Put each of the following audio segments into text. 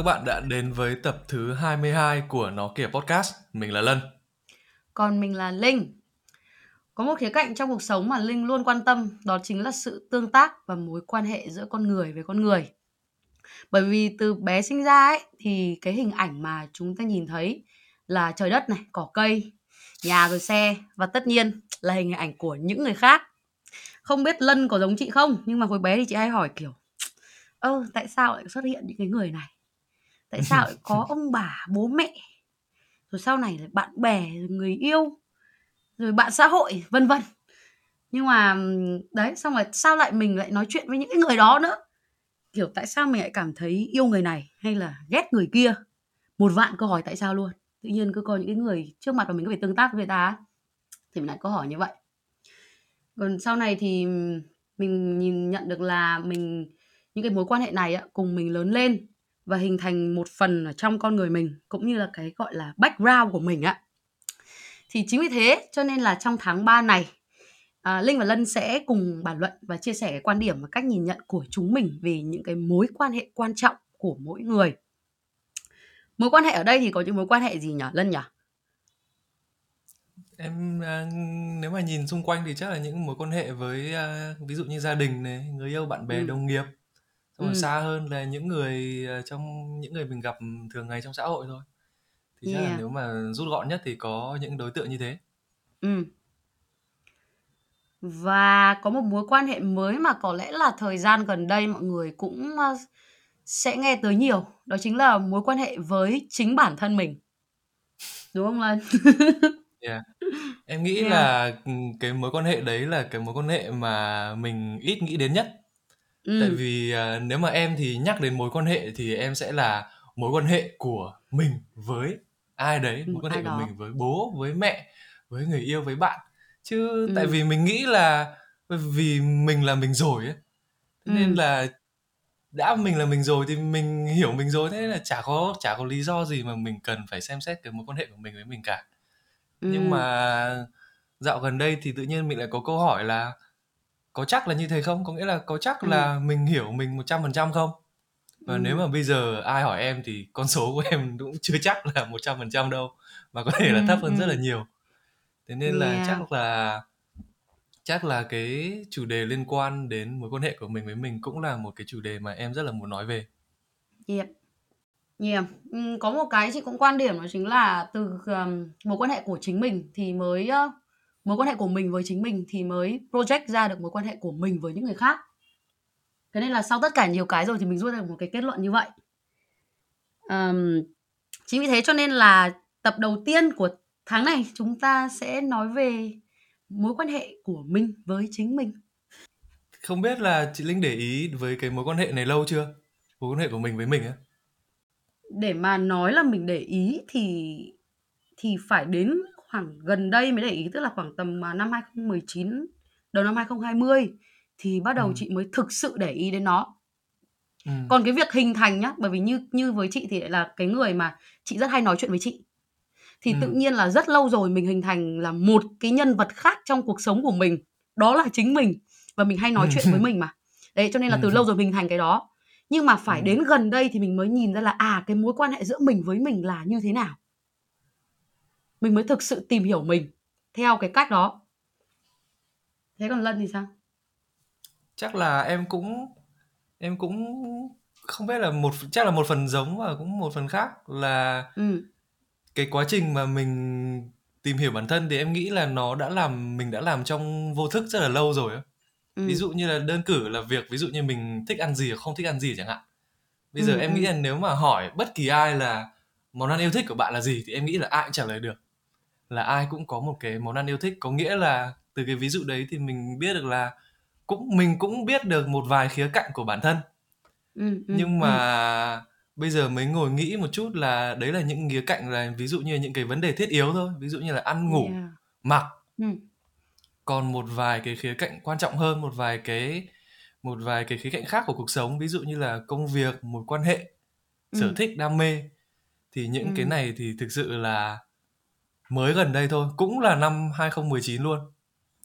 Các bạn đã đến với tập thứ 22 của Nó Kể Podcast. Mình là Lân. Còn mình là Linh. Có một khía cạnh trong cuộc sống mà Linh luôn quan tâm, đó chính là sự tương tác và mối quan hệ giữa con người với con người. Bởi vì từ bé sinh ra ấy thì cái hình ảnh mà chúng ta nhìn thấy là trời đất này, cỏ cây, nhà rồi xe và tất nhiên là hình ảnh của những người khác. Không biết Lân có giống chị không, nhưng mà hồi bé thì chị hay hỏi kiểu ơ tại sao lại xuất hiện những cái người này? Tại sao lại có ông bà, bố mẹ? Rồi sau này là bạn bè, rồi người yêu, rồi bạn xã hội, vân vân. Nhưng mà đấy, xong rồi sao lại mình lại nói chuyện với những cái người đó nữa? Kiểu tại sao mình lại cảm thấy yêu người này hay là ghét người kia? Một vạn câu hỏi tại sao luôn. Tự nhiên cứ có những cái người trước mặt mà mình có phải tương tác với người ta thì mình lại câu hỏi như vậy. Còn sau này thì mình nhìn nhận được là mình những cái mối quan hệ này á, cùng mình lớn lên và hình thành một phần ở trong con người mình cũng như là cái gọi là background của mình á. Thì chính vì thế cho nên là trong tháng 3 này à, Linh và Lân sẽ cùng bàn luận và chia sẻ cái quan điểm và cách nhìn nhận của chúng mình về những cái mối quan hệ quan trọng của mỗi người. Mối quan hệ ở đây thì có những mối quan hệ gì nhỉ Lân nhỉ? Em à, nếu mà nhìn xung quanh thì chắc là những mối quan hệ với à, ví dụ như gia đình này, người yêu, bạn bè, Ừ. đồng nghiệp. Xong rồi Ừ. xa hơn là những người à, trong những người mình gặp thường ngày trong xã hội thôi. Thì chắc là Yeah. nếu mà rút gọn nhất thì có những đối tượng như thế. Ừ. Và có một mối quan hệ mới mà có lẽ là thời gian gần đây mọi người cũng ờ, sẽ nghe tới nhiều, đó chính là mối quan hệ với chính bản thân mình. Đúng không Lân? Yeah. Em nghĩ Yeah. là ừ, cái mối quan hệ đấy là cái mối quan hệ mà mình ít nghĩ đến nhất. Tại Ừ. vì à, nếu mà em thì nhắc đến mối quan hệ thì em sẽ là mối quan hệ của mình với ai đấy, mối quan hệ của đó. mình với bố, với mẹ, với người yêu, với bạn. Chứ tại Ừ. vì mình nghĩ là vì mình là mình rồi ấy. Thế nên Ừ. là đã mình là mình rồi thì mình hiểu mình rồi thế nên là chả có chả có lý do gì mà mình cần phải xem xét cái mối quan hệ của mình với mình cả. Nhưng Ừ. mà dạo gần đây thì tự nhiên mình lại có câu hỏi là có chắc là như thế không? Có nghĩa là có chắc Ừ. là mình hiểu mình 100% không? Và nếu Ừ. mà bây giờ ai hỏi em thì con số của em cũng chưa chắc là 100% đâu mà có thể là Ừ. thấp hơn rất là Ừ. nhiều. Thế nên là Yeah. chắc là chắc là cái chủ đề liên quan đến mối quan hệ của mình với mình cũng là một cái chủ đề mà em rất là muốn nói về. Yep. Yeah. Ừ, có một cái chị cũng quan điểm đó chính là từ um, mối quan hệ của chính mình thì mới uh, mối quan hệ của mình với chính mình thì mới project ra được mối quan hệ của mình với những người khác. Thế nên là sau tất cả nhiều cái rồi thì mình rút ra được một cái kết luận như vậy. Um, chính vì thế cho nên là tập đầu tiên của tháng này chúng ta sẽ nói về mối quan hệ của mình với chính mình. Không biết là chị Linh để ý với cái mối quan hệ này lâu chưa? Mối quan hệ của mình với mình á. Để mà nói là mình để ý thì thì phải đến khoảng gần đây mới để ý tức là khoảng tầm à, năm 2019 đầu năm 2020 thì bắt đầu chị mới thực sự để ý đến nó. Ừ. Còn cái việc hình thành nhá, bởi vì như như với chị thì lại là cái người mà chị rất hay nói chuyện với chị. Thì Ừ. tự nhiên là rất lâu rồi mình hình thành là một cái nhân vật khác trong cuộc sống của mình, đó là chính mình và mình hay nói chuyện với mình mà. Đấy cho nên là từ Ừ. lâu rồi mình thành cái đó. Nhưng mà phải Ừ. đến gần đây thì mình mới nhìn ra là à cái mối quan hệ giữa mình với mình là như thế nào. Mình mới thực sự tìm hiểu mình theo cái cách đó. Thế còn Lân thì sao? Chắc là em cũng em cũng không biết là một chắc là một phần giống và cũng một phần khác là Ừ. cái quá trình mà mình tìm hiểu bản thân thì em nghĩ là nó đã làm mình đã làm trong vô thức rất là lâu rồi á. Ví Ừ. dụ như là đơn cử là việc ví dụ như mình thích ăn gì hoặc không thích ăn gì chẳng hạn. Bây giờ Ừ. em nghĩ Ừ. là nếu mà hỏi bất kỳ ai là món ăn yêu thích của bạn là gì thì em nghĩ là ai cũng trả lời được. Là ai cũng có một cái món ăn yêu thích có nghĩa là từ cái ví dụ đấy thì mình biết được là cũng mình cũng biết được một vài khía cạnh của bản thân. Ừ. Ừ. Nhưng Ừ. mà bây giờ mới ngồi nghĩ một chút là đấy là những khía cạnh là ví dụ như những cái vấn đề thiết yếu thôi, ví dụ như là ăn ngủ, Yeah. mặc. Ừ. Còn một vài cái khía cạnh quan trọng hơn, một vài cái một vài cái khía cạnh khác của cuộc sống, ví dụ như là công việc, mối quan hệ, sở Ừ. thích, đam mê thì những cái Ừ. này thì thực sự là mới gần đây thôi, cũng là năm 2019 luôn.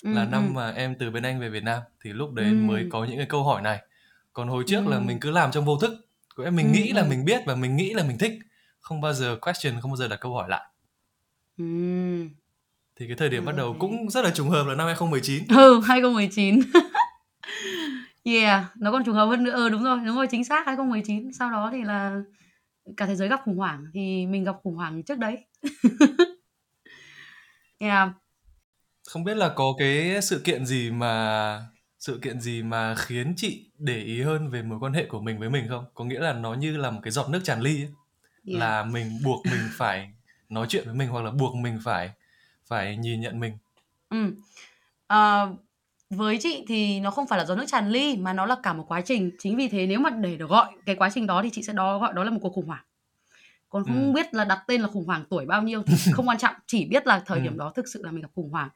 Ừ. Là Ừ. năm mà em từ bên Anh về Việt Nam thì lúc đấy mới Ừ. có những cái câu hỏi này. Còn hồi trước là mình Ừ. cứ làm trong vô thức, có nghĩa mình Ừ, nghĩ là ừ. mình biết và mình nghĩ là mình thích không bao giờ question không bao giờ đặt câu hỏi lại Ừm. thì cái thời điểm Ra bắt đầu cũng rất là trùng hợp là năm 2019 Ừ, 2019. Yeah, nó còn trùng hợp hơn nữa. Ừ, đúng rồi, đúng rồi, chính xác 2019. Sau đó thì là cả thế giới gặp khủng hoảng thì mình gặp khủng hoảng trước đấy. Yeah. không biết là có cái sự kiện gì mà sự kiện gì mà khiến chị để ý hơn về mối quan hệ của mình với mình không có nghĩa là nó như là một cái giọt nước tràn ly ấy. Yeah. là mình buộc mình phải nói chuyện với mình hoặc là buộc mình phải phải nhìn nhận mình Ừm. Ờ, với chị thì nó không phải là giọt nước tràn ly mà nó là cả một quá trình. Chính vì thế nếu mà để được gọi cái quá trình đó thì chị sẽ đó gọi đó là một cuộc khủng hoảng. Còn không Ừm. biết là đặt tên là khủng hoảng tuổi bao nhiêu thì không quan trọng, chỉ biết là thời điểm Ừm. đó thực sự là mình gặp khủng hoảng.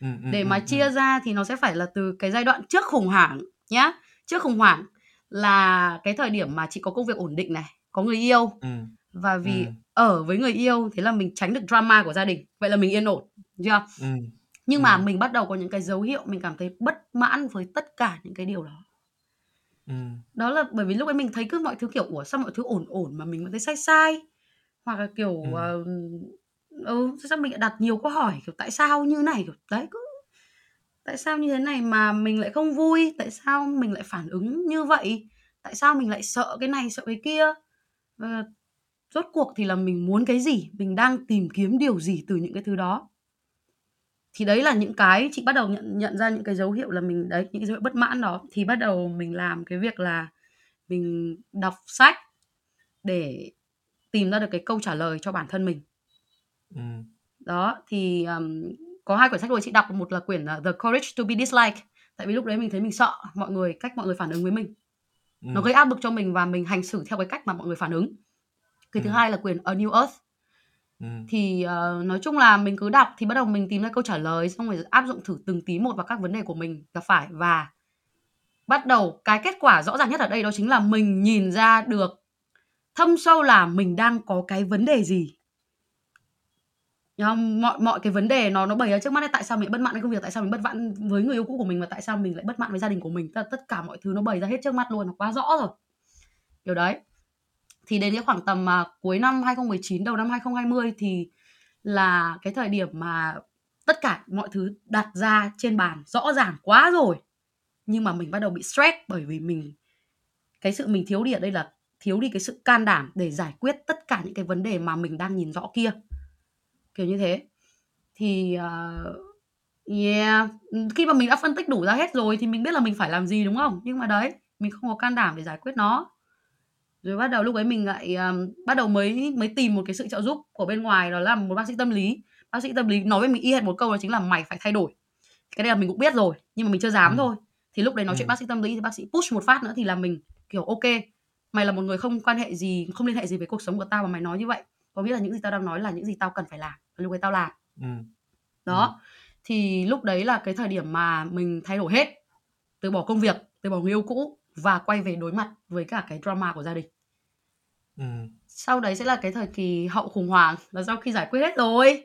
Ừm, ừm, Để mà ừm, chia ừm. ra thì nó sẽ phải là từ cái giai đoạn trước khủng hoảng nhá. Trước khủng hoảng là cái thời điểm mà chị có công việc ổn định này, có người yêu Ừm. và vì Ừm. ở với người yêu thế là mình tránh được drama của gia đình. Vậy là mình yên ổn, chưa? Ừm. Nhưng mà Ừm. mình bắt đầu có những cái dấu hiệu mình cảm thấy bất mãn với tất cả những cái điều đó. Ừm. Đó là bởi vì lúc ấy mình thấy cứ mọi thứ, kiểu, ủa, sao mọi thứ ổn ổn mà mình vẫn thấy sai sai? Hoặc là, kiểu, Ừm. ờ, ừ, sao mình lại đặt nhiều câu hỏi, kiểu, tại sao như này? Kiểu, đấy, cứ tại sao như thế này mà mình lại không vui? Tại sao mình lại phản ứng như vậy? Tại sao mình lại sợ cái này, sợ cái kia? Ờ, rốt cuộc thì là mình muốn cái gì? Mình đang tìm kiếm điều gì từ những cái thứ đó? Thì đấy là những cái chị bắt đầu nhận nhận ra những cái dấu hiệu là mình đấy, những cái dấu hiệu bất mãn đó, thì bắt đầu mình làm cái việc là mình đọc sách để tìm ra được cái câu trả lời cho bản thân mình. Ừm. Đó, thì, ờm, có 2 quyển sách rồi chị đọc, một là quyển, ờ, The Courage to be Disliked, tại vì lúc đấy mình thấy mình sợ mọi người cách mọi người phản ứng với mình. Nó Ừm. gây áp lực cho mình và mình hành xử theo cái cách mà mọi người phản ứng. Cái thứ Ừm. hai là quyển A New Earth. Ừm. Thì, ờ, nói chung là mình cứ đọc thì bắt đầu mình tìm ra câu trả lời, xong rồi áp dụng thử từng tí một vào các vấn đề của mình gặp phải và bắt đầu cái kết quả rõ ràng nhất ở đây đó chính là mình nhìn ra được thâm sâu là mình đang có cái vấn đề gì. Hiểu không? Mọi mọi cái vấn đề nó nó bày ra trước mắt ấy, tại sao mình bất mãn với công việc, tại sao mình bất mãn với người yêu cũ của mình và tại sao mình lại bất mãn với gia đình của mình. Tức là tất cả mọi thứ nó bày ra hết trước mắt luôn, nó quá rõ rồi. Kiểu đấy. Thì đến cái khoảng tầm mà cuối năm 2019, đầu năm 2020 thì là cái thời điểm mà tất cả mọi thứ đặt ra trên bàn rõ ràng quá rồi. Nhưng mà mình bắt đầu bị stress bởi vì mình cái sự mình thiếu đi ở đây là thiếu đi cái sự can đảm để giải quyết tất cả những cái vấn đề mà mình đang nhìn rõ kia. Kiểu như thế. Thì, uh, yeah, khi mà mình đã phân tích đủ ra hết rồi thì mình biết là mình phải làm gì, đúng không? Nhưng mà đấy, mình không có can đảm để giải quyết nó. Rồi bắt đầu lúc ấy mình lại, ờm, bắt đầu mới mới tìm một cái sự trợ giúp của bên ngoài đó là một bác sĩ tâm lý. Bác sĩ tâm lý nói với mình y hệt một câu đó chính là "Mày phải thay đổi." Cái này là mình cũng biết rồi, nhưng mà mình chưa dám Ừm. thôi. Thì lúc đấy nói chuyện Ừm. bác sĩ tâm lý thì bác sĩ push một phát nữa thì là mình, kiểu, kê, mày là một người không quan hệ gì, không liên hệ gì với cuộc sống của tao mà mày nói như vậy, có nghĩa là những gì tao đang nói là những gì tao cần phải làm, và lúc ấy tao làm. Ừm. Đó, thì lúc đấy là cái thời điểm mà mình thay đổi hết, từ bỏ công việc, từ bỏ người yêu cũ và quay về đối mặt với cả cái drama của gia đình. Ừm. Sau đấy sẽ là cái thời kỳ hậu khủng hoảng, là sau khi giải quyết hết rồi.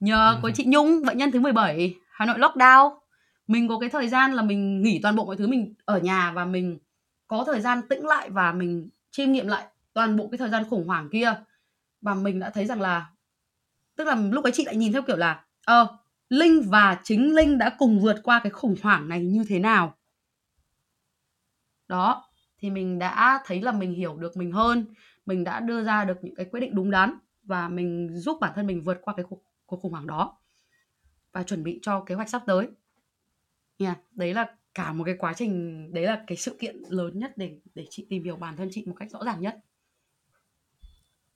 Nhờ Ừm có chị Nhung, bệnh nhân thứ 17, Hà Nội lockdown, mình có cái thời gian là mình nghỉ toàn bộ mọi thứ, mình ở nhà và mình có thời gian tĩnh lại và mình chiêm nghiệm lại toàn bộ cái thời gian khủng hoảng kia. Và mình đã thấy rằng là tức là lúc ấy chị lại nhìn theo kiểu là, ờ, Linh và chính Linh đã cùng vượt qua cái khủng hoảng này như thế nào. Đó, thì mình đã thấy là mình hiểu được mình hơn, mình đã đưa ra được những cái quyết định đúng đắn và mình giúp bản thân mình vượt qua cái cuộc cuộc khủng hoảng đó. Và chuẩn bị cho kế hoạch sắp tới. Yeah, đấy là cả một cái quá trình, đấy là cái sự kiện lớn nhất để để chị tìm hiểu bản thân chị một cách rõ ràng nhất.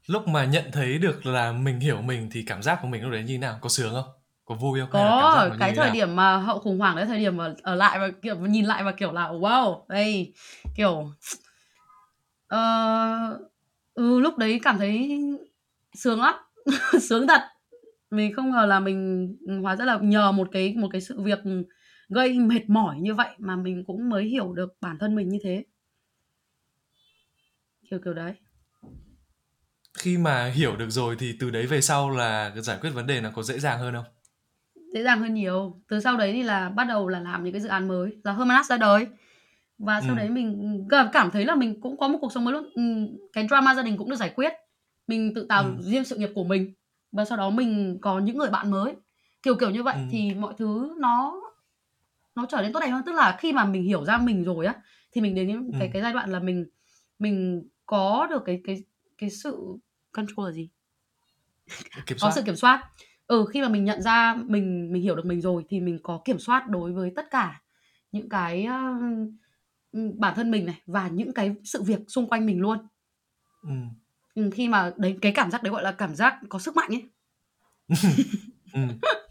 Lúc mà nhận thấy được là mình hiểu mình thì cảm giác của mình lúc đấy như thế nào? Có sướng không? Có vui không? Có, cái thế thời nào? điểm mà hậu khủng hoảng đấy, thời điểm mà ở lại và, kiểu, nhìn lại và, kiểu là, wow, đây, kiểu ừ, lúc đấy cảm thấy sướng lắm, sướng thật. Mình không ngờ là mình, hóa ra là nhờ một cái một cái sự việc, gây mệt mỏi như vậy mà mình cũng mới hiểu được bản thân mình như thế. Kiểu, kiểu đấy. Khi mà hiểu được rồi thì từ đấy về sau là giải quyết vấn đề nó có dễ dàng hơn không? Dễ dàng hơn nhiều. Từ sau đấy thì là bắt đầu là làm những cái dự án mới, là Hermanas ra đời. Và sau Ừm. đấy mình cảm cảm thấy là mình cũng có một cuộc sống mới luôn. Ừm, cái drama gia đình cũng được giải quyết. Mình tự tạo Ừm. riêng sự nghiệp của mình và sau đó mình có những người bạn mới. Kiểu, kiểu như vậy Ừm. thì mọi thứ nó nó trở nên tốt đẹp hơn. Tức là khi mà mình hiểu ra mình rồi á, thì mình đến những cái Ừm. cái giai đoạn là mình mình có được cái cái cái sự control là gì? Kiểm Có sự soát. kiểm soát. Ừ, khi mà mình nhận ra mình mình hiểu được mình rồi thì mình có kiểm soát đối với tất cả những cái, ơ, ừm, bản thân mình này và những cái sự việc xung quanh mình luôn. Ừm. Ừm, khi mà đấy, cái cảm giác đấy gọi là cảm giác có sức mạnh ấy. Ừm. Vậy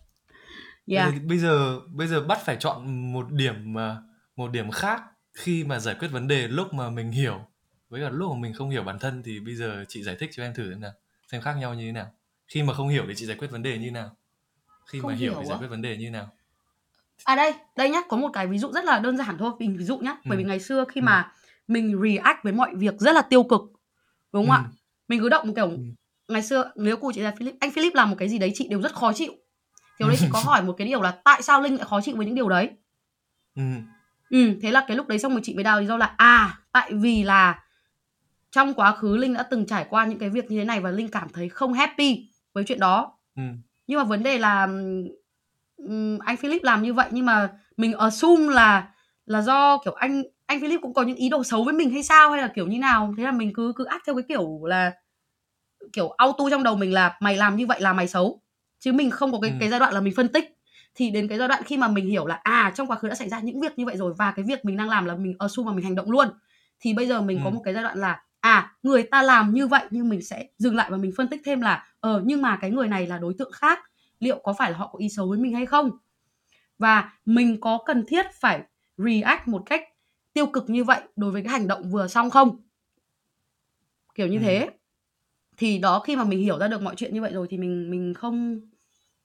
Yeah. thì bây giờ bây giờ bắt phải chọn một điểm mà một điểm khác khi mà giải quyết vấn đề lúc mà mình hiểu với cả lúc mà mình không hiểu bản thân thì bây giờ chị giải thích cho em thử xem nào, xem khác nhau như thế nào? Khi mà không hiểu thì chị giải quyết vấn đề như nào? Khi mà Không hiểu thì hiểu giải á? quyết vấn đề như nào? À, đây, đây nhá, có một cái ví dụ rất là đơn giản thôi, mình ví dụ nhá. Bởi vì Ừm. ngày xưa khi Ừm. mà mình react với mọi việc rất là tiêu cực, đúng không ạ? Ừm. Mình cứ động, kiểu, Ừm. ngày xưa nếu cô chị là Philip anh Philip làm một cái gì đấy chị đều rất khó chịu. Thì hồi đấy chị có hỏi một cái điều là tại sao Linh lại khó chịu với những điều đấy? Ừm. Ừm, thế là cái lúc đấy xong rồi chị mới đào lý do là, à, tại vì là trong quá khứ Linh đã từng trải qua những cái việc như thế này và Linh cảm thấy không happy với chuyện đó. Ừm. Nhưng mà vấn đề là, ừm, ừm, anh Philip làm như vậy nhưng mà mình assume là là do, kiểu, anh anh Philip cũng có những ý đồ xấu với mình hay sao, hay là, kiểu, như nào. Thế là mình cứ cứ act theo cái kiểu là, kiểu, auto trong đầu mình là "Mày làm như vậy là mày xấu." Chứ mình không có cái Ừm. cái giai đoạn là mình phân tích. Thì đến cái giai đoạn khi mà mình hiểu là, à, trong quá khứ đã xảy ra những việc như vậy rồi và cái việc mình đang làm là mình assume và mình hành động luôn. Thì bây giờ mình có Ừm. một cái giai đoạn là, à, người ta làm như vậy nhưng mình sẽ dừng lại và mình phân tích thêm là, ờ, nhưng mà cái người này là đối tượng khác, liệu có phải là họ có ý xấu với mình hay không? Và mình có cần thiết phải react một cách tiêu cực như vậy đối với cái hành động vừa xong không? Kiểu như Ừm. thế. Thì đó, khi mà mình hiểu ra được mọi chuyện như vậy rồi thì mình mình không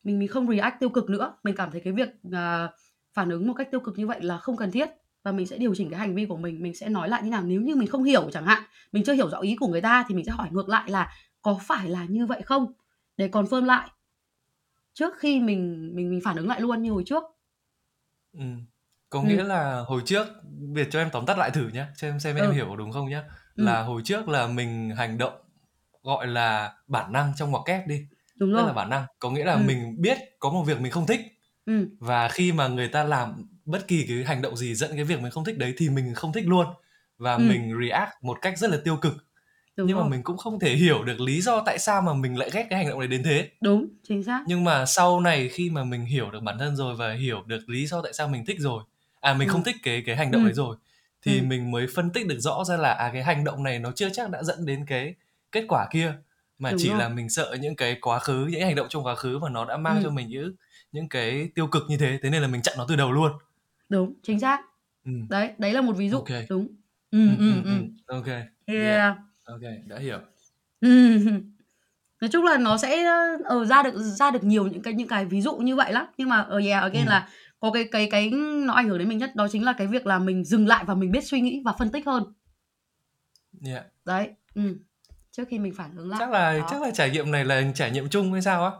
mình mình không react tiêu cực nữa. Mình cảm thấy cái việc, ờ, phản ứng một cách tiêu cực như vậy là không cần thiết và mình sẽ điều chỉnh cái hành vi của mình. Mình sẽ nói lại như nào nếu như mình không hiểu chẳng hạn, mình chưa hiểu rõ ý của người ta thì mình sẽ hỏi ngược lại là "Có phải là như vậy không?" Để confirm lại. Trước khi mình mình mình phản ứng lại luôn như hồi trước. Ừm, có nghĩa Ừm. là hồi trước biệt cho em tóm tắt lại thử nhá, xem xem em Ừ. hiểu có đúng không nhá. Ừm. Là hồi trước là mình hành động, gọi là, bản năng trong ngoặc kép đi, Đúng rồi. là bản năng, có nghĩa là Ừm. mình biết có một việc mình không thích Ừm. và khi mà người ta làm bất kỳ cái hành động gì dẫn cái việc mình không thích đấy thì mình không thích luôn và Ừm. mình react một cách rất là tiêu cực. Đúng Nhưng mà rồi. mình cũng không thể hiểu được lý do tại sao mà mình lại ghét cái hành động đấy đến thế. Đúng, chính xác. Nhưng mà sau này khi mà mình hiểu được bản thân rồi và hiểu được lý do tại sao mình thích rồi, à, mình Ừm. không thích cái cái hành động Ừm. đấy rồi, thì Ừm. mình mới phân tích được rõ ra là, à, cái hành động này nó chưa chắc đã dẫn đến cái kết quả kia, mà Đúng chỉ rồi. là mình sợ những cái quá khứ, những hành động trong quá khứ mà nó đã mang cho Ừm. mình những những cái tiêu cực như thế, thế nên là mình chặn nó từ đầu luôn. Đúng, chính xác. Ừm. Đấy, đấy là một ví dụ, kê. đúng. Ừm, ừm, ừm, ừm. ừm, ô kê, yeah, Yeah. Ô kê, đã hiểu. Ừm. Nói chung là nó sẽ, ơ, ờ, ra được ra được nhiều những cái những cái ví dụ như vậy lắm. Nhưng mà, ờ, yeah, again Ừm. là có cái cái cái nó ảnh hưởng đến mình nhất đó chính là cái việc là mình dừng lại và mình biết suy nghĩ và phân tích hơn. Yeah. Đấy, ừm, trước khi mình phản ứng lại, Chắc là chắc đó. là trải nghiệm này là trải nghiệm chung hay sao á?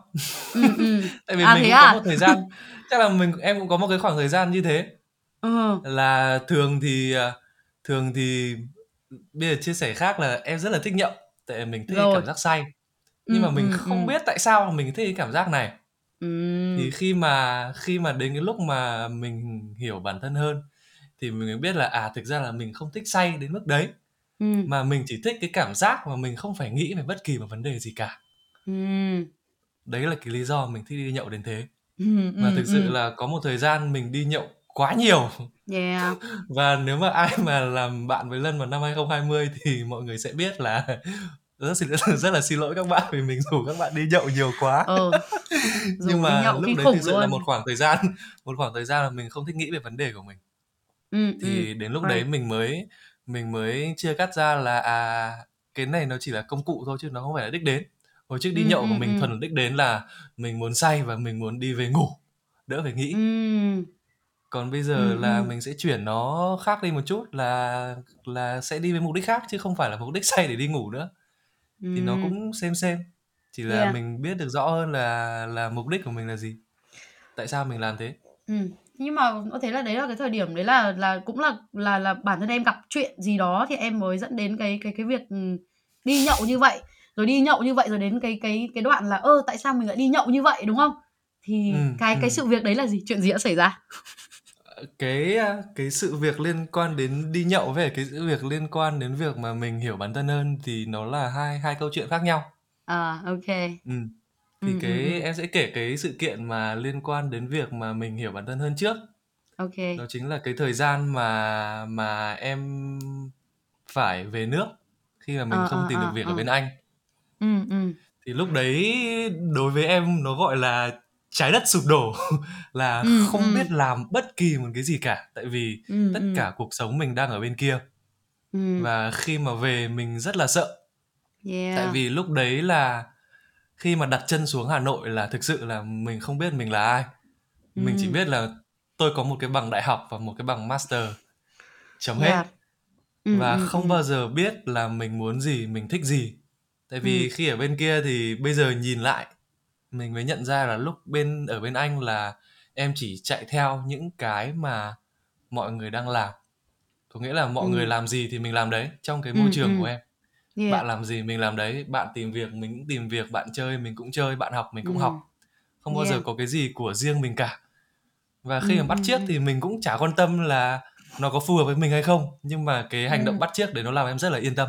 Ừm, ừm. Tại vì À, mình thế cũng có một à? thời gian chắc là mình em cũng có một cái khoảng thời gian như thế. Ờ. Là thường thì, à, thường thì bây giờ chia sẻ khác là em rất là thích nhậu, tại mình thích Rồi. cảm giác say, nhưng mà Ừm, mình ừm, không ừm. biết tại sao mà mình thích cái cảm giác này. Thì Ừm. khi mà khi mà đến cái lúc mà mình hiểu bản thân hơn thì mình mới biết là, à, thực ra là mình không thích say đến mức đấy, Ừm. mà mình chỉ thích cái cảm giác mà mình không phải nghĩ về bất kỳ một vấn đề gì cả. Ừm. Đấy là cái lý do mình thích đi nhậu đến thế. Ừm, Và ừm, thực sự ừm. là có một thời gian mình đi nhậu quá nhiều. Yeah. Và nếu mà ai mà làm bạn với Lân vào năm 2020 thì mọi người sẽ biết là rất xin rất là xin lỗi các bạn vì mình rủ các bạn đi nhậu nhiều quá. Ờ. Nhưng mà nhậu lúc đấy thực sự là một khoảng thời gian một khoảng thời gian là mình không thích nghĩ về vấn đề của mình. Ừm. Thì đến lúc đấy Right. mình mới mình mới chia cắt ra là, à, cái này nó chỉ là công cụ thôi chứ nó không phải là đích đến. Hồi trước đi Ừm, nhậu của ừm, mình ừm. thuần đích đến là mình muốn say và mình muốn đi về ngủ, đỡ phải nghĩ. Ừm. Còn bây giờ Ừm, là ừm. mình sẽ chuyển nó khác đi một chút là là sẽ đi với mục đích khác chứ không phải là mục đích say để đi ngủ nữa. Thì nó cũng same same, chỉ là Yeah. mình biết được rõ hơn là là mục đích của mình là gì, tại sao mình làm thế. Ừm. nhưng mà có thể là đấy là cái thời điểm đấy là là cũng là là là bản thân em gặp chuyện gì đó thì em mới dẫn đến cái cái cái việc ừ, đi nhậu như vậy rồi đi nhậu như vậy rồi đến cái cái cái đoạn là ơ tại sao mình lại đi nhậu như vậy đúng không thì ừ, cái ừ. cái sự việc đấy là gì chuyện gì đã xảy ra cái cái sự việc liên quan đến đi nhậu với cái sự việc liên quan đến việc mà mình hiểu bản thân hơn thì nó là hai hai câu chuyện khác nhau à ok ừ. thì ừ, cái ừ, ừ. em sẽ kể cái sự kiện mà liên quan đến việc mà mình hiểu bản thân hơn trước ok đó chính là cái thời gian mà mà em phải về nước khi mà mình Ờ, không ờ, tìm được ờ, việc ờ. ở bên Anh ừ ừ thì lúc đấy đối với em nó gọi là trái đất sụp đổ là Ừ, không ừ. biết làm bất kỳ một cái gì cả. Tại vì ừ tất ừ. cả cuộc sống mình đang ở bên kia. Ừ. Và khi mà về mình rất là sợ. Yeah. Tại vì lúc đấy là khi mà đặt chân xuống Hà Nội là thực sự là mình không biết mình là ai. Mình chỉ Ừ. biết là tôi có một cái bằng đại học và một cái bằng master. Chấm hết. Yeah ừ và ừ không ừ. bao giờ biết là mình muốn gì mình thích gì. Tại vì Ừ. khi ở bên kia thì bây giờ nhìn lại mình mới nhận ra là lúc bên ở bên Anh là em chỉ chạy theo những cái mà mọi người đang làm có nghĩa là mọi Ừ. người làm gì thì mình làm đấy trong cái Ừ, môi trường ừ. của em yeah bạn làm gì mình làm đấy bạn tìm việc mình cũng tìm việc bạn chơi mình cũng chơi bạn học mình cũng Ừ. học không bao giờ Yeah. có cái gì của riêng mình cả và khi Ừ, mà bắt ừ, chiếc ừ. thì mình cũng chả quan tâm là nó có phù hợp với mình hay không nhưng mà cái hành Ừ. động bắt chiếc đấy nó làm em rất là yên tâm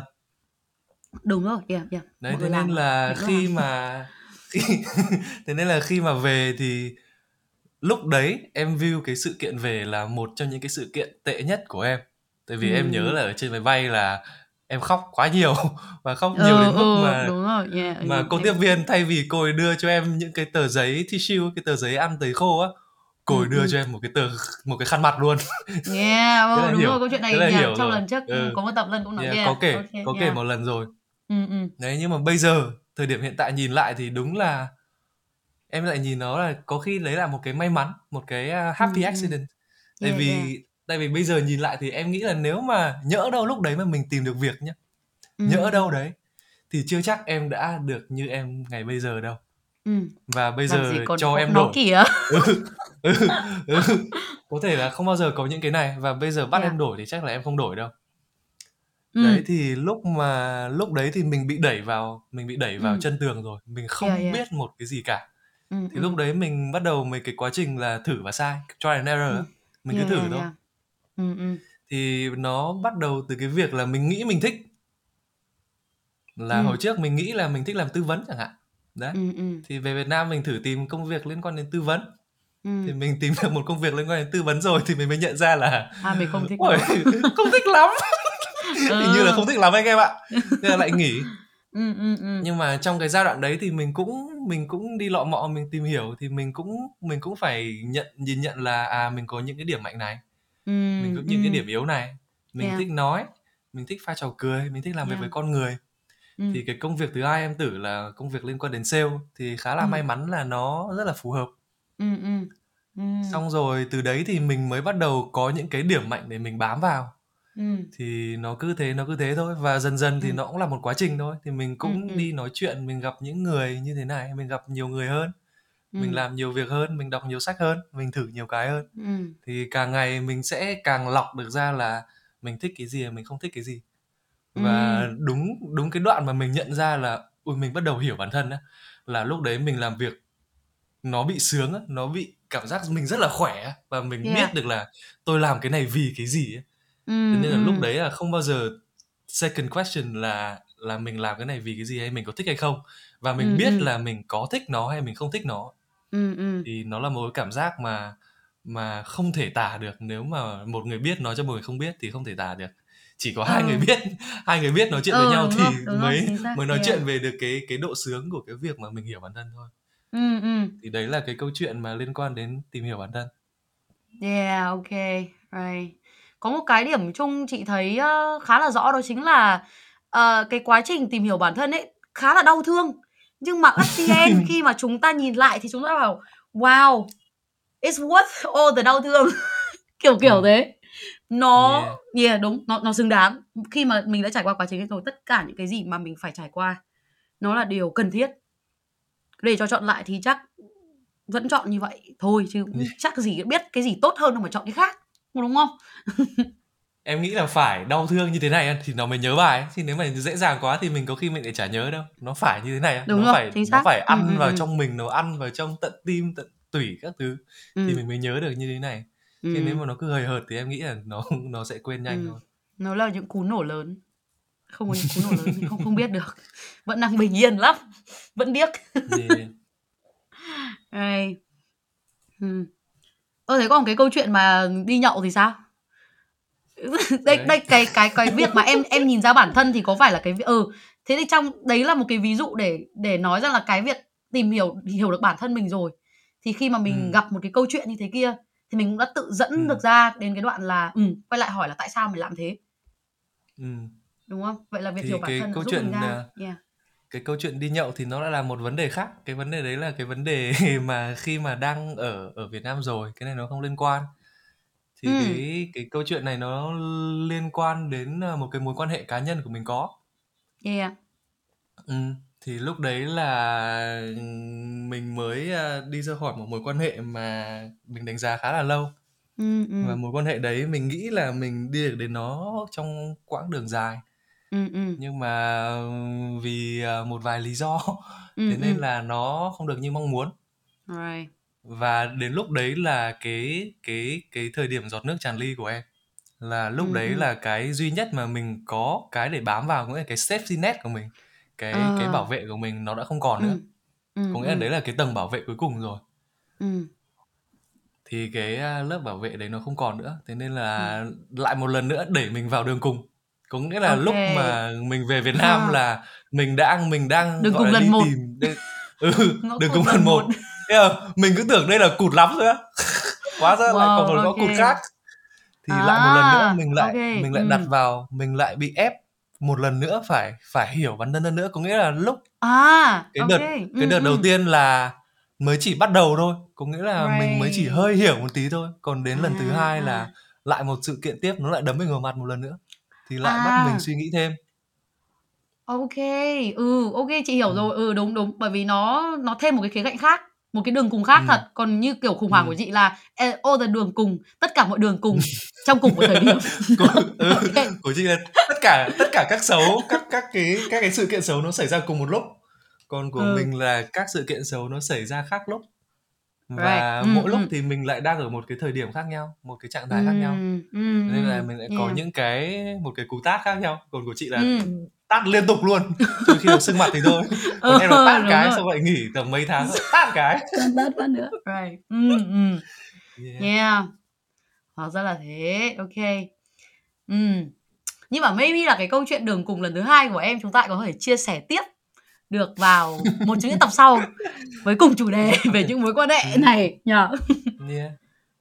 đúng rồi yeah yeah đấy Mọi thế nên là khi làm. mà thế nên là khi mà về thì lúc đấy em view cái sự kiện về là một trong những cái sự kiện tệ nhất của em tại vì Ừ. em nhớ là ở trên máy bay là em khóc quá nhiều và khóc nhiều ừ, đến mức ừ, mà đúng rồi yeah mà ừ, cô em- tiếp viên thay vì cô ấy đưa cho em những cái tờ giấy tissue cái tờ giấy ăn tấy khô á cô ấy Ừ, đưa ừ. cho em một cái tờ một cái khăn mặt luôn yeah ừ, là đúng hiểu- rồi câu chuyện này yeah, hiểu trong rồi. lần trước Ừ. có một tập lần cũng nói Yeah, yeah, có kể ok, có kể yeah. một lần rồi ừ, ừ. đấy nhưng mà bây giờ thời điểm hiện tại nhìn lại thì đúng là em lại nhìn nó là có khi đấy là một cái may mắn một cái uh, happy Ừ, ừ. accident tại Yeah, vì yeah. tại vì bây giờ nhìn lại thì em nghĩ là nếu mà nhỡ đâu lúc đấy mà mình tìm được việc nhá Ừ, nhỡ đâu đấy thì chưa chắc em đã được như em ngày bây giờ đâu ừ. và bây Làm giờ còn cho em đổi kìa ừ, ừ, ừ. có thể là không bao giờ có những cái này và bây giờ bắt Yeah. em đổi thì chắc là em không đổi đâu đấy thì lúc mà lúc đấy thì mình bị đẩy vào mình bị đẩy vào Ừ. chân tường rồi mình không Yeah, yeah. biết một cái gì cả ừ, thì lúc đấy mình bắt đầu mấy cái quá trình là thử và sai try and error á. mình yeah, cứ thử yeah, thôi yeah. Ừ, ừ. thì nó bắt đầu từ cái việc là mình nghĩ mình thích là hồi trước mình nghĩ là mình thích làm tư vấn chẳng hạn đấy Ừ, ừ. thì về Việt Nam mình thử tìm công việc liên quan đến tư vấn Ừ. thì mình tìm được một công việc liên quan đến tư vấn rồi thì mình mới nhận ra là à mình không thích nó không thích lắm. hình như là không thích lắm anh em ạ nên là lại nghỉ ừ, ừ, ừ. nhưng mà trong cái giai đoạn đấy thì mình cũng mình cũng đi lọ mọ mình tìm hiểu thì mình cũng mình cũng phải nhận nhìn nhận là à mình có những cái điểm mạnh này Ừ, mình có những cái điểm yếu này mình Yeah. thích nói mình thích pha trò cười mình thích làm việc Yeah. với con người Ừ. thì cái công việc thứ hai em tử là công việc liên quan đến sale thì khá là Ừ. may mắn là nó rất là phù hợp ừ, ừ. Ừ. xong rồi từ đấy thì mình mới bắt đầu có những cái điểm mạnh để mình bám vào Ừ. thì nó cứ thế nó cứ thế thôi và dần dần thì Ừ. nó cũng là một quá trình thôi thì mình cũng Ừ, ừ. đi nói chuyện mình gặp những người như thế này mình gặp nhiều người hơn Ừ. mình làm nhiều việc hơn mình đọc nhiều sách hơn mình thử nhiều cái hơn Ừ. thì càng ngày mình sẽ càng lọc được ra là mình thích cái gì và mình không thích cái gì và Ừ. đúng đúng cái đoạn mà mình nhận ra là ui mình bắt đầu hiểu bản thân á là lúc đấy mình làm việc nó bị sướng á nó bị cảm giác mình rất là khỏe á, và mình Yeah. biết được là tôi làm cái này vì cái gì á Ừ. thế nên là ừ. lúc đấy là không bao giờ second question là là mình làm cái này vì cái gì hay mình có thích hay không và mình Ừ, biết ừ. là mình có thích nó hay mình không thích nó Ừ, ừ. thì nó là một cái cảm giác mà mà không thể tả được nếu mà một người biết nói cho một người không biết thì không thể tả được chỉ có hai Ừ. người biết hai người biết nói chuyện Ừ, với nhau đúng thì rồi, đúng mới chính xác, mới nói yeah. chuyện về được cái cái độ sướng của cái việc mà mình hiểu bản thân thôi Ừ, ừ. thì đấy là cái câu chuyện mà liên quan đến tìm hiểu bản thân Yeah, ok, right. Có một cái điểm chung chị thấy ờ, khá là rõ đó chính là ờ, cái quá trình tìm hiểu bản thân ấy khá là đau thương. Nhưng mà at the end khi mà chúng ta nhìn lại thì chúng ta bảo wow, it's worth all the đau thương. kiểu kiểu Ừ. thế. Nó Yeah. yeah, đúng, nó nó xứng đáng. Khi mà mình đã trải qua quá trình ấy rồi, tất cả những cái gì mà mình phải trải qua nó là điều cần thiết. Để cho chọn lại thì chắc vẫn chọn như vậy thôi chứ cũng chắc gì biết cái gì tốt hơn đâu mà chọn cái khác đúng không em nghĩ là phải đau thương như thế này thì nó mới nhớ bài ấy. thì nếu mà dễ dàng quá thì mình có khi mình lại chả nhớ đâu nó phải như thế này Đúng nó rồi, phải nó phải ăn Ừ, ừ, vào ừ. trong mình nó ăn vào trong tận tim tận tủy các thứ ừ. thì mình mới nhớ được như thế này ừ. chứ nếu mà nó cứ hời hợt thì em nghĩ là nó nó sẽ quên nhanh Ừ. thôi nó là những cú nổ lớn không có những cú nổ lớn thì không không biết được vẫn đang bình yên lắm vẫn điếc yeah. Đây. Ừ. Ơ thế còn cái câu chuyện mà đi nhậu thì sao? đây Đấy. đây cái cái cái việc mà em em nhìn ra bản thân thì có phải là cái ừ thế thì trong đấy là một cái ví dụ để để nói rằng là cái việc tìm hiểu hiểu được bản thân mình rồi thì khi mà mình Ừ. gặp một cái câu chuyện như thế kia thì mình cũng đã tự dẫn Ừ. được ra đến cái đoạn là ừ quay lại hỏi là tại sao mình làm thế ừ. đúng không vậy là việc Thì hiểu bản cái thân câu giúp chuyện, mình ra à, yeah. Cái câu chuyện đi nhậu thì nó lại là một vấn đề khác. Cái vấn đề đấy là cái vấn đề mà khi mà đang ở ở Việt Nam rồi cái này nó không liên quan. Thì Ừ. cái cái câu chuyện này nó liên quan đến à, một cái mối quan hệ cá nhân của mình có. Yeah ừ. thì lúc đấy là mình mới à, đi ra khỏi một mối quan hệ mà mình đánh giá khá là lâu. Ừ, ừ, và mối quan hệ đấy mình nghĩ là mình đi được đến nó trong quãng đường dài ừ, ừ, nhưng mà vì à, một vài lý do ừ, thế nên ừ. là nó không được như mong muốn Right. và đến lúc đấy là cái cái cái thời điểm giọt nước tràn ly của em là lúc Ừ, đấy ừ. là cái duy nhất mà mình có cái để bám vào nghĩa là cái safety net của mình cái cái Ờ. bảo vệ của mình nó đã không còn nữa ừ, ừ, có nghĩa là ừ, đấy là cái tầng bảo vệ cuối cùng rồi ừ. thì cái à, lớp bảo vệ đấy nó không còn nữa thế nên là lại một lần nữa đẩy mình vào đường cùng có nghĩa là Ok. lúc mà mình về Việt Nam À. là mình đang mình đang Đường gọi cùng là lần đi một. tìm đây, ừ, cụt cùng lần một một. Mình cứ tưởng đây là cụt lắm rồi á hóa ra lại Wow, còn một gõ ok. cụt khác thì lại một lần nữa À, mình lại ok, mình lại ừ. đặt vào mình lại bị ép một lần nữa phải phải hiểu bản thân hơn nữa có nghĩa là lúc À, cái đợt ừ, cái đợt đầu ừ. tiên là mới chỉ bắt đầu thôi có nghĩa là mình mới chỉ Right. hơi hiểu một tí thôi còn đến lần thứ À, hai à. là lại một sự kiện tiếp nó lại đấm mình vào mặt một lần nữa thì lại À. bắt mình suy nghĩ thêm Ok, ừ, ok chị hiểu Ừ. rồi. Ừ đúng đúng, bởi vì nó nó thêm một cái khía cạnh khác, một cái đường cùng khác Ừ. thật. Còn như kiểu khủng hoảng Ừ. của chị là eh, all the đường cùng, tất cả mọi đường cùng trong cùng một thời điểm. của, ừ, Ok. của chị là tất cả tất cả các xấu các các cái các cái sự kiện xấu nó xảy ra cùng một lúc còn của Ừ. mình là các sự kiện xấu nó xảy ra khác lúc và Right. Ừ, mỗi lúc ừ. thì mình lại đang ở một cái thời điểm khác nhau một cái trạng thái khác nhau Ừ, ừ, nên là ừ, mình lại có yeah. những cái một cái cú tát khác nhau còn của chị là Ừ. tát liên tục luôn đến khi nào sưng mặt thì thôi còn Ừ, em là tát cái rồi. xong lại nghỉ tầm mấy tháng rồi tát cái Tát tát phát nữa. Right. Ừ, ừ. yeah. Yeah. Hóa ra là thế. Ok. Ừ. Nhưng mà maybe là cái câu chuyện đường cùng lần thứ hai của em chúng ta có thể chia sẻ tiếp được vào một trong những tập sau với cùng chủ đề về những mối quan hệ này nhờ. Yeah.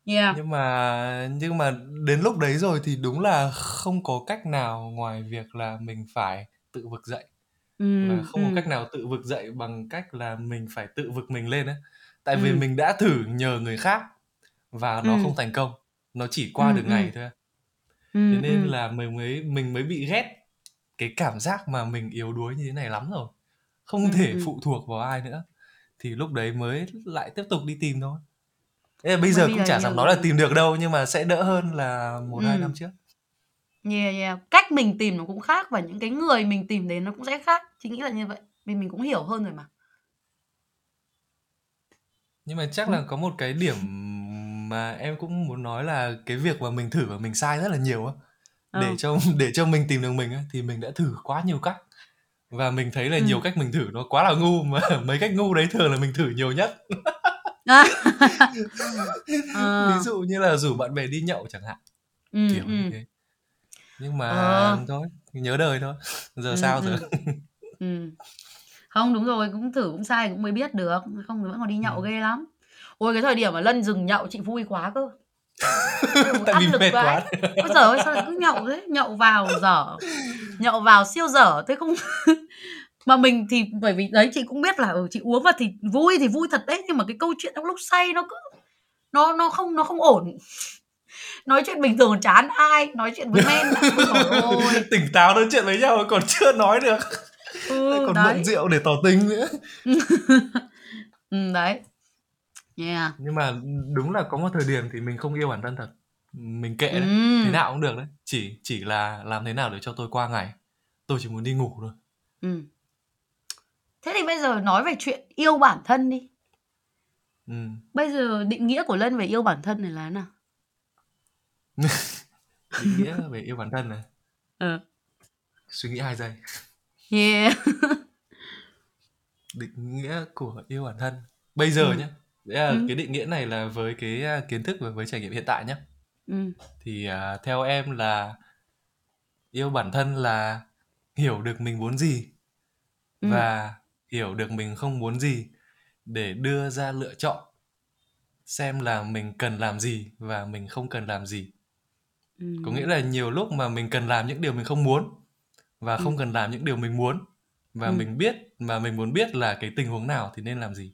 Yeah. nhưng mà nhưng mà đến lúc đấy rồi thì đúng là không có cách nào ngoài việc là mình phải tự vực dậy Ừ, và không ừ, có cách nào tự vực dậy bằng cách là mình phải tự vực mình lên á tại vì Ừ. mình đã thử nhờ người khác và nó Ừ. không thành công nó chỉ qua Ừ, được ừ. ngày thôi ừ, thế nên ừ. là mình mới mình mới bị ghét cái cảm giác mà mình yếu đuối như thế này lắm rồi không Ừ, thể ừ. phụ thuộc vào ai nữa thì lúc đấy mới lại tiếp tục đi tìm thôi Thế là bây giờ cũng chả dám nói là tìm được đâu nhưng mà sẽ đỡ hơn là một hai Ừ. năm trước Yeah, yeah. Cách mình tìm nó cũng khác và những cái người mình tìm đến nó cũng sẽ khác. Chị nghĩ là như vậy. Vì mình cũng hiểu hơn rồi mà. nhưng mà chắc Ừ. là có một cái điểm mà em cũng muốn nói là cái việc mà mình thử và mình sai rất là nhiều á để Ừ. cho để cho mình tìm được mình á thì mình đã thử quá nhiều cách và mình thấy là Ừ. nhiều cách mình thử nó quá là ngu mà mấy cách ngu đấy thường là mình thử nhiều nhất À. Ờ. ví dụ như là rủ bạn bè đi nhậu chẳng hạn Ừ, kiểu ừ. như thế nhưng mà Ờ. thôi nhớ đời thôi giờ Ừ, sao giờ ừ. Ừ. Không đúng rồi, cũng thử cũng sai cũng mới biết được. Không thì vẫn còn đi nhậu Ừ. ghê lắm. Ôi cái thời điểm mà Lân dừng nhậu chị vui quá cơ. Ôi, tại áp vì lực mệt quá. quá. Ôi giời ơi sao lại cứ nhậu thế? Nhậu vào dở. Nhậu vào siêu dở. Thế không mà mình thì bởi vì đấy chị cũng biết là ừ, chị uống vào thì vui thì vui thật đấy nhưng mà cái câu chuyện trong lúc say nó cứ nó nó không nó không ổn. Nói chuyện bình thường chán ai? Nói chuyện với men ôi. Tỉnh táo nói chuyện với nhau còn chưa nói được. Ừ, còn đấy. mượn rượu để tỏ tình nữa. Ừ, đấy Yeah. Nhưng mà đúng là có một thời điểm thì mình không yêu bản thân thật. Mình kệ đấy, Ừm. thế nào cũng được đấy. Chỉ chỉ là làm thế nào để cho tôi qua ngày. Tôi chỉ muốn đi ngủ thôi. Ừm. Thế thì bây giờ nói về chuyện yêu bản thân đi. Ừm. Bây giờ định nghĩa của Lân về yêu bản thân này là thế nào? Định nghĩa về yêu bản thân này. Ờ. Suy nghĩ 2 giây. Yeah. Định nghĩa của yêu bản thân. Bây giờ Ừm. nhá, đấy là Ừm. cái định nghĩa này là với cái, a, kiến thức và với trải nghiệm hiện tại nhá. Ừm. Thì, à, theo em là yêu bản thân là hiểu được mình muốn gì Ừm. và hiểu được mình không muốn gì để đưa ra lựa chọn xem là mình cần làm gì và mình không cần làm gì. Có nghĩa là nhiều lúc mà mình cần làm những điều mình không muốn và không Ừm. cần làm những điều mình muốn và Ừm. mình biết mà mình muốn biết là cái tình huống nào thì nên làm gì.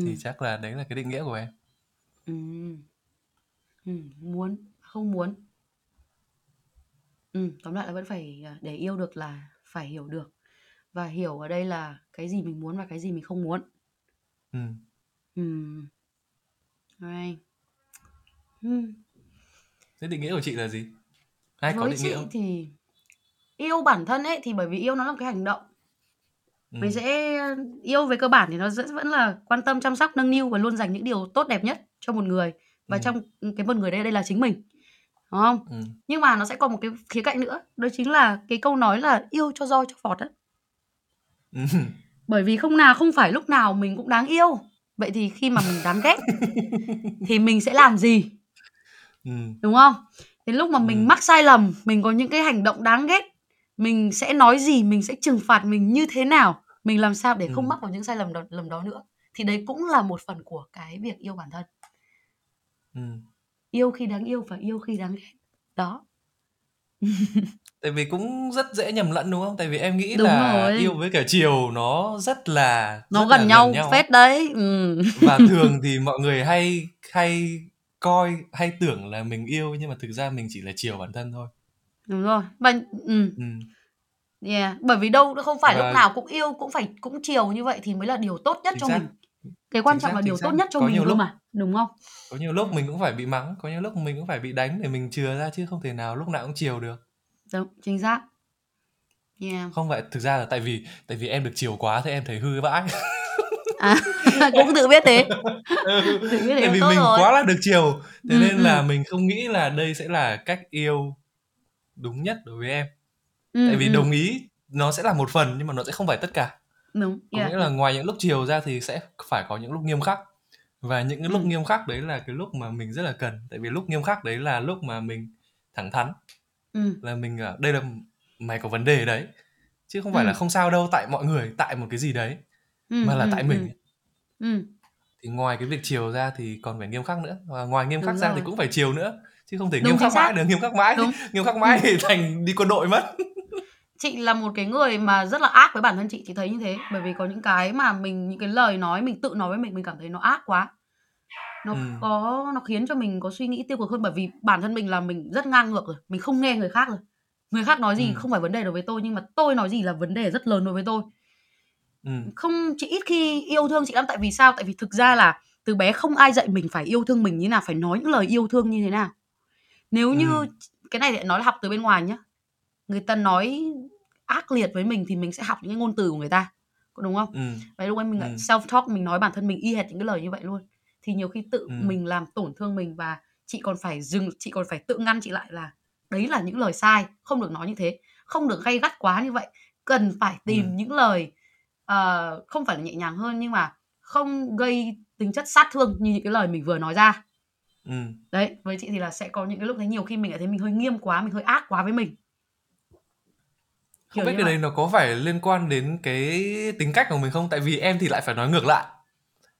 Thì Ừm. chắc là đấy là cái định nghĩa của em. Ừm. Ừm, muốn, không muốn. Ừm, tóm lại là vẫn phải, à, để yêu được là phải hiểu được. Và hiểu ở đây là cái gì mình muốn và cái gì mình không muốn. Ừm. Ừm. Right. Ừm. Thế định nghĩa của chị là gì? Ai có Với định nghĩa chị không? thì yêu bản thân ấy, thì bởi vì yêu nó là một cái hành động. Mình Ừm. sẽ yêu về cơ bản thì nó rất vẫn là quan tâm, chăm sóc, nâng niu và luôn dành những điều tốt đẹp nhất cho một người. Và Ừm. trong cái một người đấy ở đây là chính mình, đúng không? Ừm. Nhưng mà nó sẽ còn một cái khía cạnh nữa, đó chính là cái câu nói là "Yêu cho roi cho vọt" á. Ừm. Bởi vì không nào không phải lúc nào mình cũng đáng yêu. Vậy thì khi mà mình đáng ghét thì mình sẽ làm gì? Ừm. Đúng không? Đến lúc mà mình Ừm. mắc sai lầm, mình có những cái hành động đáng ghét, mình sẽ nói gì, mình sẽ trừng phạt mình như thế nào, mình làm sao để không Ừm. mắc vào những sai lầm đó lầm đó nữa. Thì đấy cũng là một phần của cái việc yêu bản thân. Ừm. Yêu khi đáng yêu và yêu khi đáng ghét. Đó. Tại vì cũng rất dễ nhầm lẫn, đúng không? Tại vì em nghĩ Đúng là rồi. yêu với cả chiều nó rất là Nó rất là gần gần nhau nhau á. phết đấy. Ừm. Và thường thì mọi người hay hay coi hay tưởng là mình yêu nhưng mà thực ra mình chỉ là chiều bản thân thôi. Đúng rồi. Và ừm. Ừm. Yeah, bởi vì đâu không phải lúc Và nào cũng yêu, cũng phải cũng chiều như vậy thì mới là điều tốt nhất Chính cho xác. mình. Cái quan Chính trọng xác, là chính điều xác. tốt nhất cho Có mình nhiều cơ lúc mà, đúng không? có nhiều lúc mình cũng phải bị mắng, có nhiều lúc mình cũng phải bị đánh để mình chừa ra chứ không thể nào lúc nào cũng chiều được. Đúng, chính xác. Yeah. Không phải, thực ra là tại vì tại vì em được chiều quá thế em thấy hư vãi. À, cũng tự biết thế. Ừ, Tự biết thế tại là vì tốt mình rồi. quá là được chiều, thế Ừm, nên là ừm. mình không nghĩ là đây sẽ là cách yêu đúng nhất đối với em. Tại Ừm, vì ừm. đồng ý nó sẽ là một phần nhưng mà nó sẽ không phải tất cả. Đúng, Có yeah, nghĩa là ngoài những lúc chiều ra thì sẽ phải có những lúc nghiêm khắc. Và những cái lúc Ừm. nghiêm khắc đấy là cái lúc mà mình rất là cần. Tại vì lúc nghiêm khắc đấy là lúc mà mình thẳng thắn. Ừm. Là mình, à, đây là mày có vấn đề đấy, chứ không phải là Ừm. không sao đâu, tại mọi người, tại một cái gì đấy, Ừm, mà là tại ừm, mình. Ừm. Thì ngoài cái việc chiều ra thì còn phải nghiêm khắc nữa. Và ngoài nghiêm khắc Đúng ra thì cũng phải chiều nữa, chứ không thể Đúng, nghiêm khắc mãi được, nghiêm khắc mãi Đúng. nghiêm khắc mãi thì thành đi quân đội mất. Chị là một cái người mà rất là ác với bản thân chị, chị thấy như thế. Bởi vì có những cái mà mình những cái lời nói mình tự nói với mình, mình cảm thấy nó ác quá. Nó Ừm. có nó khiến cho mình có suy nghĩ tiêu cực hơn, bởi vì bản thân mình là mình rất ngang ngược rồi, mình không nghe người khác rồi. Người khác nói gì Ừm. không phải vấn đề đối với tôi, nhưng mà tôi nói gì là vấn đề rất lớn đối với tôi. Ừm. Không chị ít khi yêu thương chị lắm, tại vì sao? Tại vì thực ra là từ bé không ai dạy mình phải yêu thương mình như nào, phải nói những lời yêu thương như thế nào. Nếu như Ừm. cái này lại nói là học từ bên ngoài nhá. Người ta nói ác liệt với mình thì mình sẽ học những cái ngôn từ của người ta, có đúng không? Ừm. Đấy, lúc ấy mình lại Ừm. self talk, mình nói bản thân mình y hệt những cái lời như vậy luôn. Thì nhiều khi tự Ừm. mình làm tổn thương mình và chị còn phải dừng, chị còn phải tự ngăn chị lại là đấy là những lời sai, không được nói như thế, không được gay gắt quá như vậy. Cần phải tìm Ừm. những lời, ờ, không phải là nhẹ nhàng hơn nhưng mà không gây tính chất sát thương như những cái lời mình vừa nói ra. Ừm. Đấy, với chị thì là sẽ có những cái lúc đấy nhiều khi mình lại thấy mình hơi nghiêm quá, mình hơi ác quá với mình. Không Kiểu biết như cái vậy. đấy nó có phải liên quan đến cái tính cách của mình không? Tại vì em thì lại phải nói ngược lại.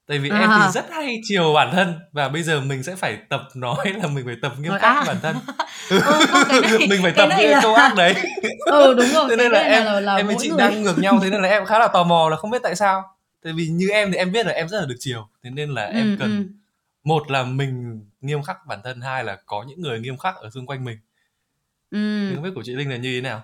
Tại vì em thì À. rất hay chiều bản thân và bây giờ mình sẽ phải tập nói là mình phải tập nghiêm Nói khắc ác. bản thân. Ừ, không, cái này Mình phải cái tập này những cái câu là ác đấy. ừ, đúng rồi, Thế cái nên là này em là là em với mỗi chị người. đang ngược nhau, thế nên là em khá là tò mò là không biết tại sao. Tại vì như em thì em biết là em rất là được chiều, thế nên là em Ừm, cần ừm. Một là mình nghiêm khắc bản thân, hai là có những người nghiêm khắc ở xung quanh mình. Ừm. không biết của chị Linh là như thế nào?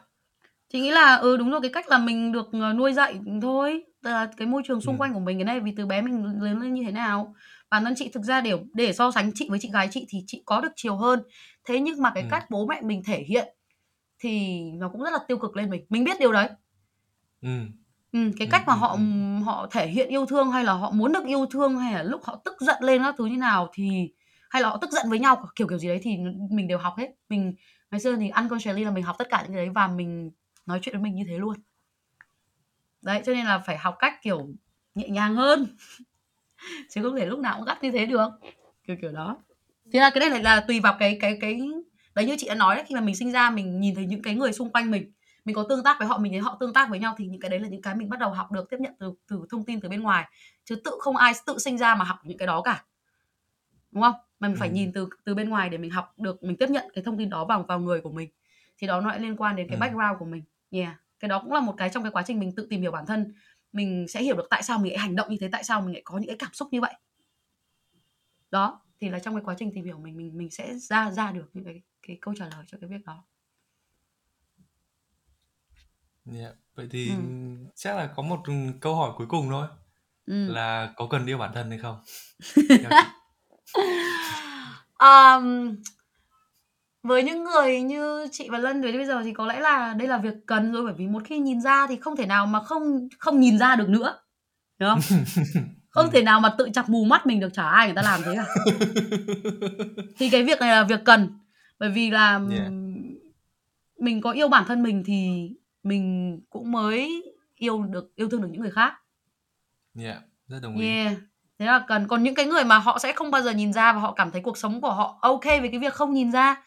Chị nghĩ là, ừ, đúng rồi, cái cách là mình được, ờ, nuôi dạy thôi. tức là cái môi trường xung Ừm. quanh của mình cái này vì từ bé mình lớn lên như thế nào bản thân chị thực ra để để so sánh chị với chị gái chị thì chị có được chiều hơn thế nhưng mà cái Ừm. cách bố mẹ mình thể hiện thì nó cũng rất là tiêu cực lên mình mình biết điều đấy Ừm. ừ, cái Ừm, cách mà ừm, họ ừm. họ thể hiện yêu thương hay là họ muốn được yêu thương hay là lúc họ tức giận lên các thứ như nào thì hay là họ tức giận với nhau kiểu kiểu gì đấy thì mình đều học hết mình ngày xưa thì unconsciously là mình học tất cả những cái đấy và mình nói chuyện với mình như thế luôn đấy cho nên là phải học cách kiểu nhẹ nhàng hơn chứ không thể lúc nào cũng gắt như thế được kiểu kiểu đó thế là cái này lại là tùy vào cái cái cái đấy như chị đã nói đấy khi mà mình sinh ra mình nhìn thấy những cái người xung quanh mình mình có tương tác với họ mình thấy họ tương tác với nhau thì những cái đấy là những cái mình bắt đầu học được tiếp nhận từ từ thông tin từ bên ngoài. Chứ tự không ai tự sinh ra mà học những cái đó cả. Đúng không? Mà mình phải Ừm. nhìn từ từ bên ngoài để mình học được mình tiếp nhận cái thông tin đó vào vào người của mình. Thì đó nó lại liên quan đến cái Ừm. background của mình. Yeah. Cái đó cũng là một cái trong cái quá trình mình tự tìm hiểu bản thân. Mình sẽ hiểu được tại sao mình lại hành động như thế tại sao mình lại có những cái cảm xúc như vậy. Đó thì là trong cái quá trình tìm hiểu mình mình mình sẽ ra ra được những cái cái câu trả lời cho cái việc đó Yeah. Vậy thì Ừm. chắc là có một câu hỏi cuối cùng thôi Ừm. là có cần yêu bản thân hay không? Theo chị. Ờm, với những người như chị và Lân đến bây giờ thì có lẽ là đây là việc cần rồi bởi vì một khi nhìn ra thì không thể nào mà không không nhìn ra được nữa. Đúng không? Không Ừm. thể nào mà tự chọc mù mắt mình được, chả ai người ta làm thế cả. Thì cái việc này là việc cần, bởi vì là, Yeah. ừm, mình có yêu bản thân mình thì mình cũng mới yêu được yêu thương được những người khác. Yeah, rất đồng ý. Yeah, thế là cần. Còn những cái người mà họ sẽ không bao giờ nhìn ra và họ cảm thấy cuộc sống của họ OK với cái việc không nhìn ra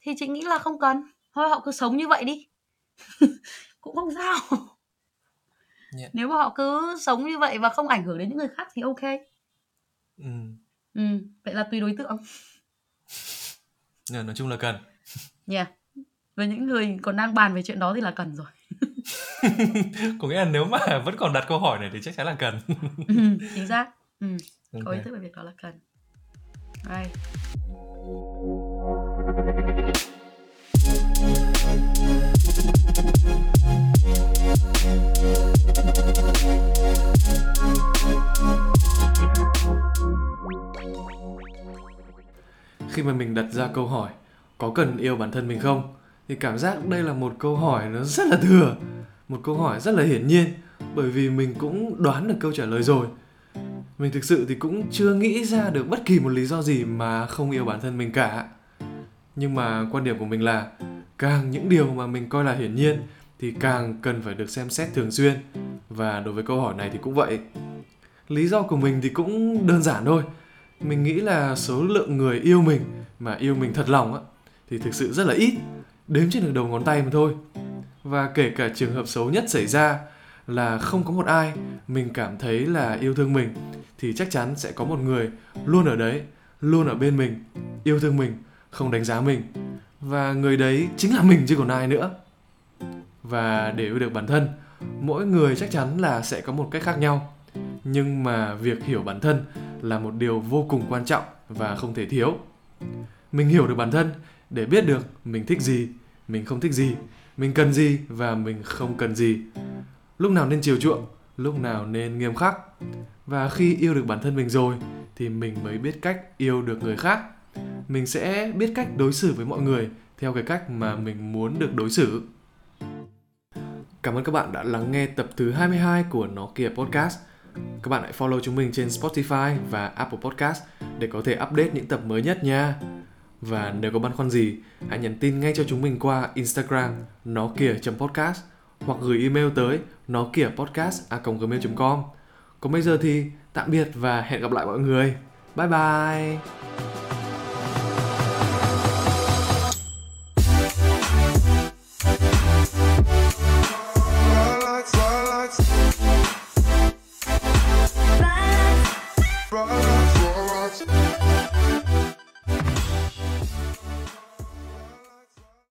thì chị nghĩ là không cần. Thôi họ cứ sống như vậy đi. Cũng không sao. Yeah. Nếu mà họ cứ sống như vậy và không ảnh hưởng đến những người khác thì OK. Ừm. Ừm, vậy là tùy đối tượng. Ờ, nói chung là cần. Yeah. Với những người còn đang bàn về chuyện đó thì là cần rồi. Có nghĩa là nếu mà vẫn còn đặt câu hỏi này thì chắc chắn là cần. Ừm, chính xác. Ừm, có ý thức về việc đó là cần. Right. Khi mà mình đặt ra câu hỏi có cần yêu bản thân mình không thì cảm giác đây là một câu hỏi nó rất là thừa, một câu hỏi rất là hiển nhiên bởi vì mình cũng đoán được câu trả lời rồi. Mình thực sự thì cũng chưa nghĩ ra được bất kỳ một lý do gì mà không yêu bản thân mình cả. Nhưng mà quan điểm của mình là càng những điều mà mình coi là hiển nhiên thì càng cần phải được xem xét thường xuyên. Và đối với câu hỏi này thì cũng vậy. Lý do của mình thì cũng đơn giản thôi. Mình nghĩ là số lượng người yêu mình mà yêu mình thật lòng á thì thực sự rất là ít, đếm trên được đầu ngón tay mà thôi. Và kể cả trường hợp xấu nhất xảy ra là không có một ai mình cảm thấy là yêu thương mình thì chắc chắn sẽ có một người luôn ở đấy, luôn ở bên mình, yêu thương mình, không đánh giá mình. Và người đấy chính là mình chứ còn ai nữa. Và để yêu được bản thân, mỗi người chắc chắn là sẽ có một cách khác nhau. Nhưng mà việc hiểu bản thân là một điều vô cùng quan trọng và không thể thiếu. Mình hiểu được bản thân để biết được mình thích gì, mình không thích gì, mình cần gì và mình không cần gì. Lúc nào nên chiều chuộng, lúc nào nên nghiêm khắc. Và khi yêu được bản thân mình rồi thì mình mới biết cách yêu được người khác. Mình sẽ biết cách đối xử với mọi người theo cái cách mà mình muốn được đối xử. Cảm ơn các bạn đã lắng nghe tập thứ 22 của Nó Kìa Podcast. Các bạn hãy follow chúng mình trên Spotify và Apple Podcast để có thể update những tập mới nhất nha. Và nếu có băn khoăn gì, hãy nhắn tin ngay cho chúng mình qua Instagram nó kìa.podcast hoặc gửi email tới nó kìa podcast gmail.com. Còn bây giờ thì tạm biệt và hẹn gặp lại mọi người. Bye bye!